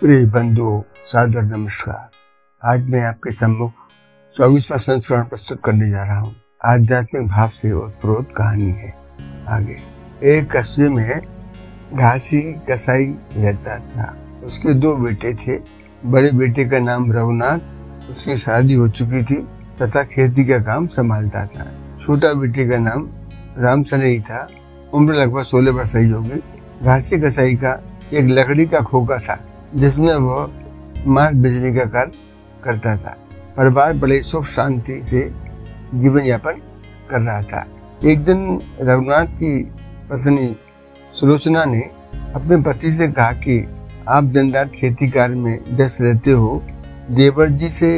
प्रिय बंधु, सादर नमस्कार। आज मैं आपके सम्मुख चौबीसवा संस्करण प्रस्तुत करने जा रहा हूँ। आध्यात्मिक भाव से उत्प्रोत कहानी है। आगे। एक कस्बे में घासी, कसाई रहता था। उसके दो बेटे थे। बड़े बेटे का नाम रघुनाथ। उसकी शादी हो चुकी थी तथा खेती का काम संभालता था। छोटा बेटे का नाम राम सनई था। उम्र लगभग सोलह वर्ष ही होगी। घासी कसाई का एक लकड़ी का खोखा था। जिसमें वो मांस बिजली का कार्य करता था। परिवार बड़े सुख शांति से जीवन यापन कर रहा था। एक दिन रघुनाथ की पत्नी सुलोचना ने अपने पति से कहा कि आप दिन रात खेती कार्य में व्यस्त रहते हो। देवर जी से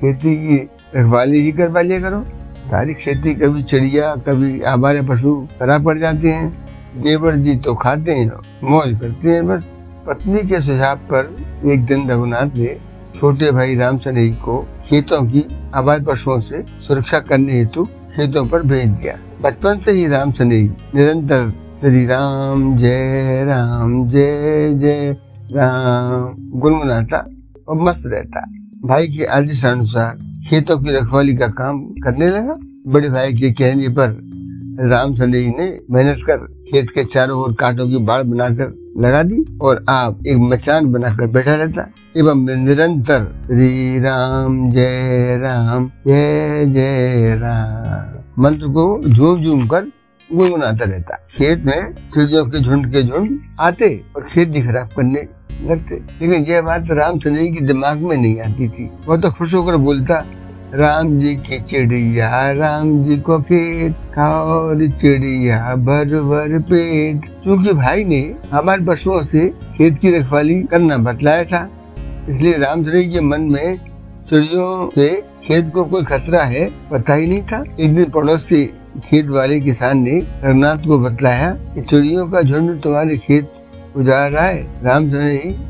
खेती की रखवाली ही करवा लिया करो। सारी खेती कभी चिड़िया, कभी आवारे पशु खराब पड़ जाते हैं। देवर जी तो खाते हैं, मौज करते हैं बस। पत्नी के सुझाव पर एक दिन रघुनाथ ने छोटे भाई राम सनेही को खेतों की आवाज़ पशुओं से सुरक्षा करने हेतु खेतों पर भेज दिया। बचपन से ही राम सनेही निरंतर श्री राम जय राम, जय जय राम, गुनगुनाता और मस्त रहता। भाई के आदेश अनुसार खेतों की रखवाली का काम करने लगा। बड़े भाई के कहने पर राम सनेही ने मेहनत कर खेत के चारों ओर कांटों की बाढ़ बनाकर लगा दी और आप एक मचान बनाकर बैठा रहता। एवं निरंतर श्री राम, जय राम, जय जय राम। मंत्र को झूम झूम कर गुनगुनाता रहता। खेत में चिड़ियों के झुंड के झुंड आते और खेत खेती खराब करने लगते। लेकिन यह बात राम सनेही के दिमाग में नहीं आती थी। वह तो खुश होकर बोलता राम जी की चिड़िया, राम जी को खेत खाओ चिड़िया भर भर पेट। क्योंकि भाई ने हमारे पशुओं से खेत की रखवाली करना बतलाया था, इसलिए राम के मन में चिड़ियों से खेत को कोई खतरा है पता ही नहीं था। एक दिन पड़ोस के खेत वाले किसान ने रघुनाथ को बतलाया कि चिड़ियों का झुंड तुम्हारे खेत उजाड़ रहा है। राम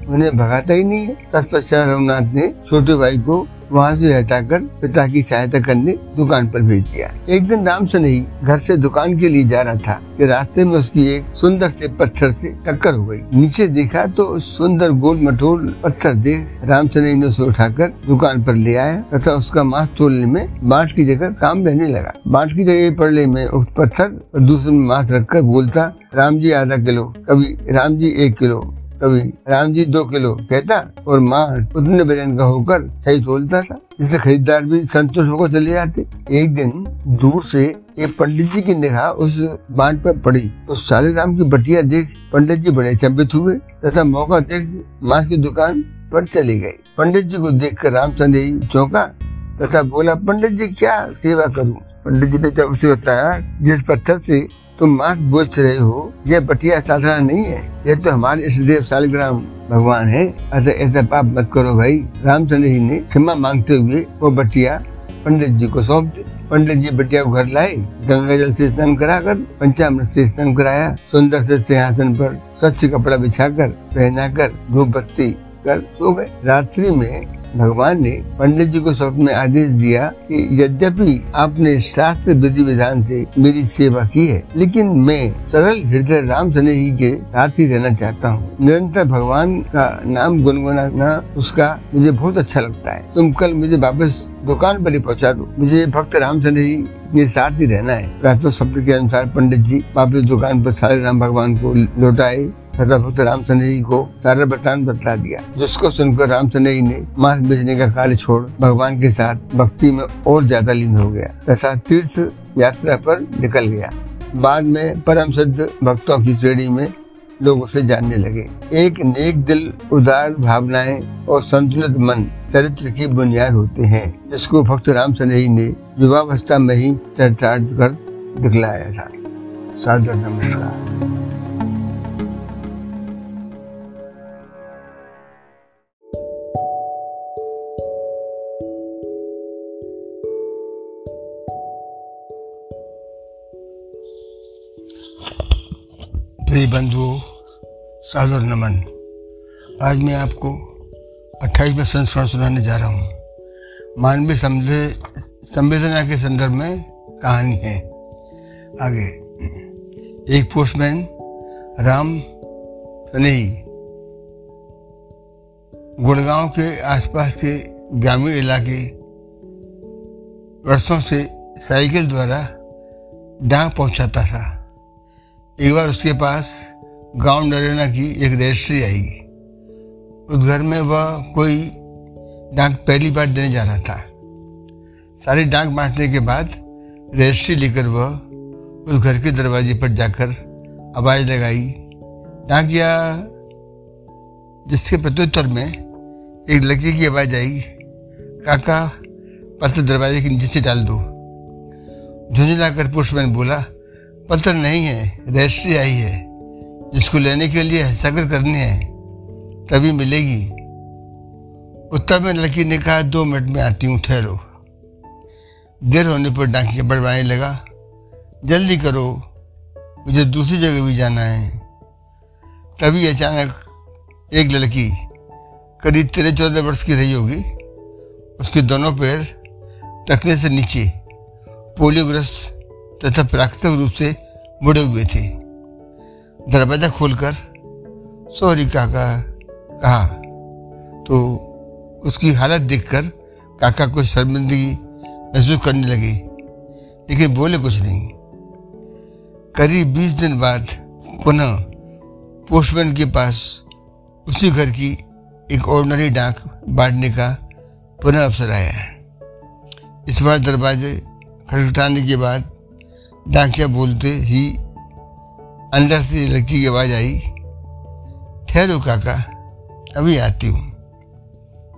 उन्हें भगाता ही नहीं है। तत्पश्चात रघुनाथ ने छोटे भाई को वहाँ से हटाकर पिता की सहायता करने दुकान पर भेज दिया। एक दिन राम सनेही घर से दुकान के लिए जा रहा था कि रास्ते में उसकी एक सुंदर से पत्थर से टक्कर हो गई। नीचे देखा तो सुंदर गोल मठोल पत्थर देख राम सनेही ने उसे उठाकर दुकान पर ले आया तथा उसका मांस तोलने में बांट की जगह काम रहने लगा। बांट की जगह पड़ने में पत्थर और दूसरे में मांस रखकर बोलता, राम जी, आधा किलो, कभी राम जी, एक किलो कभी राम जी दो किलो कहता और माँ उतने वज़न का होकर सही तोलता था। जिससे खरीदार भी संतुष्ट होकर चले जाते एक दिन दूर से एक पंडित जी की निगाह उस बांट पर पड़ी। तो साले राम की बटिया देख पंडित जी बड़े चंबित हुए तथा मौका देख माँ की दुकान पर चली गई। पंडित जी को देख कर रामचंद्र संदेही चौंका तथा बोला, पंडित जी, क्या सेवा करूँ? पंडित जी ने जब उसे बताया, जिस पत्थर से तुम मांस बोझ रहे हो। यह बटिया साधारण नहीं है। यह तो हमारे इष्ट देव सालग्राम भगवान है। अतः ऐसा पाप मत करो भाई। रामचंद्र जी ने क्षमा मांगते हुए वो बटिया पंडित जी को सौंप दी। पंडित जी बटिया को घर लाए, गंगा जल से स्नान करा कर पंचामृत से स्नान कराया, सुंदर से सिंहासन पर स्वच्छ कपड़ा बिछाकर, पहनाकर, धूप बत्ती कर सो गए। रात्रि में भगवान ने पंडित जी को स्वप्न में आदेश दिया कि यद्यपि आपने शास्त्र विधि विधान से मेरी सेवा की है, लेकिन मैं सरल हृदय राम सने ही के साथ ही रहना चाहता हूँ। निरंतर भगवान का नाम गुनगुनाना, उसका मुझे बहुत अच्छा लगता है। तुम कल मुझे वापस दुकान पर ही पहुँचा दो। मुझे भक्त राम सने ही के साथ ही रहना है। प्रातः शब्द के अनुसार पंडित जी वापस दुकान पर सारे राम भगवान को लौटाए। भक्त रामचंद्र जी को सारा वृतांत बतला दिया। जिसको सुनकर रामचंद्र जी ने मांस बेचने का कार्य छोड़ भगवान के साथ भक्ति में और ज़्यादा लीन हो गया तथा तीर्थ यात्रा पर निकल गया। बाद में परम सिद्ध भक्तों की श्रेणी में लोग उसे जानने लगे। एक नेक दिल, उदार भावनाएँ और संतुलित मन चरित्र की बुनियाद होते हैं, जिसको भक्त राम सनेही ने युवावस्था में ही चर्चार्थ कर दिखलाया था। सादर नमस्कार। प्रिय बंधुओं सादर नमन। आज मैं आपको अट्ठाईसवें संस्करण सुनाने जा रहा हूँ। मानवीय समझे संवेदना के संदर्भ में कहानी है। आगे। एक पोस्टमैन, राम सनेही, गुड़गांव के आसपास के ग्रामीण इलाके, वर्षों से साइकिल द्वारा डाक पहुंचाता था। एक बार उसके पास गाँव नरेना की एक रजिस्ट्री आई। उस घर में वह कोई डाक पहली बार देने जा रहा था। सारी डाक बांटने के बाद रजिस्ट्री लेकर वह उस घर के दरवाजे पर जाकर आवाज़ लगाई डाकिया जिसके प्रत्युत्तर में एक लड़की की आवाज़ आई, काका, पत्र दरवाजे के नीचे से डाल दो। झुंझला कर पुष्पमैन बोला पत्र नहीं है, रजिस्ट्री आई है, जिसको लेने के लिए हस्ताक्षर करने हैं, तभी मिलेगी। उत्तर में लड़की ने कहा, दो मिनट में आती हूँ, ठहरो। देर होने पर डाकिया बढ़वाने लगा, जल्दी करो, मुझे दूसरी जगह भी जाना है। तभी अचानक एक लड़की, करीब तेरह चौदह वर्ष की रही होगी, उसके दोनों पैर टकने से नीचे पोलियोग्रस्त तथा प्राकृतिक रूप से मुड़े हुए थे। दरवाज़ा खोलकर सॉरी काका कहा। तो उसकी हालत देखकर काका को शर्मिंदगी महसूस करने लगे, लेकिन बोले कुछ नहीं। करीब बीस दिन बाद पुनः पोस्टमैन के पास उसी घर की एक ऑर्डनरी डाक बांटने का पुनः अवसर आया। इस बार दरवाजे खटखटाने के बाद डाकिया बोलते ही अंदर से लड़की की आवाज़ आई, ठहरो काका, अभी आती हूँ।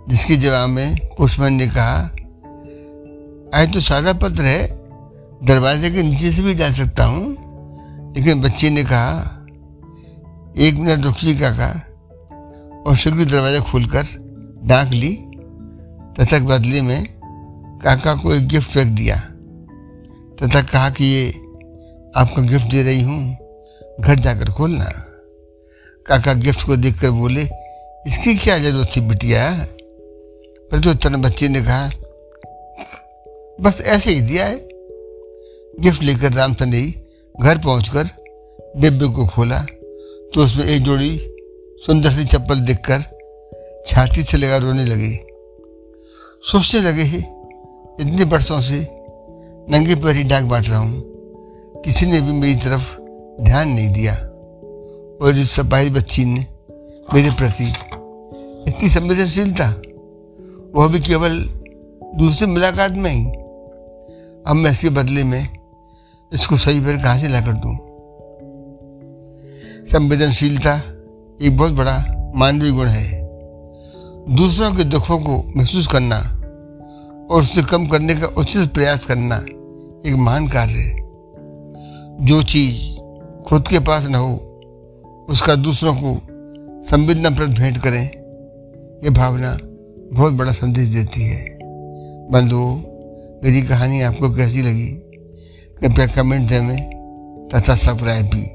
जिसके जवाब में पुष्पन ने कहा आए तो सादा पत्र है, दरवाजे के नीचे से भी जा सकता हूँ। लेकिन बच्ची ने कहा, एक मिनट रुकिए काका। और शीघ्र दरवाज़ा खोलकर डांक ली, तथा बदले में काका को एक गिफ्ट रख दिया। तथा कहा कि ये आपका गिफ्ट दे रही हूँ, घर जाकर खोलना। काका गिफ्ट को देखकर बोले, इसकी क्या ज़रूरत थी बिटिया? प्रत्युत्तर बच्चे ने कहा, बस ऐसे ही दिया है। गिफ्ट लेकर रामचंद्र घर पहुंचकर डिब्बे को खोला तो उसमें एक जोड़ी सुंदर सी चप्पल देखकर छाती से लगा रोने लगे। सोचने लगे, इतने बरसों से नंगे पर ही डाक बांट रहा हूँ। किसी ने भी मेरी तरफ़ ध्यान नहीं दिया। और इस सपाही बच्ची ने मेरे प्रति इतनी संवेदनशीलता, वह भी केवल दूसरी मुलाकात में ही। अब मैं इसके बदले में इसको सही भर कहाँ से ला कर दूँ? संवेदनशीलता एक बहुत बड़ा मानवीय गुण है। दूसरों के दुखों को महसूस करना और उसे कम करने का उचित प्रयास करना एक महान कार्य है। जो चीज़ खुद के पास न हो, उसका दूसरों को संवेदनाप्रद भेंट करें, ये भावना बहुत बड़ा संदेश देती है। बंधुओं मेरी कहानी आपको कैसी लगी? कृपया कमेंट दें तथा सब्सक्राइब भी।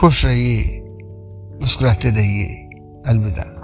खुश रहिए, मुस्कुराते रहिए। अलविदा।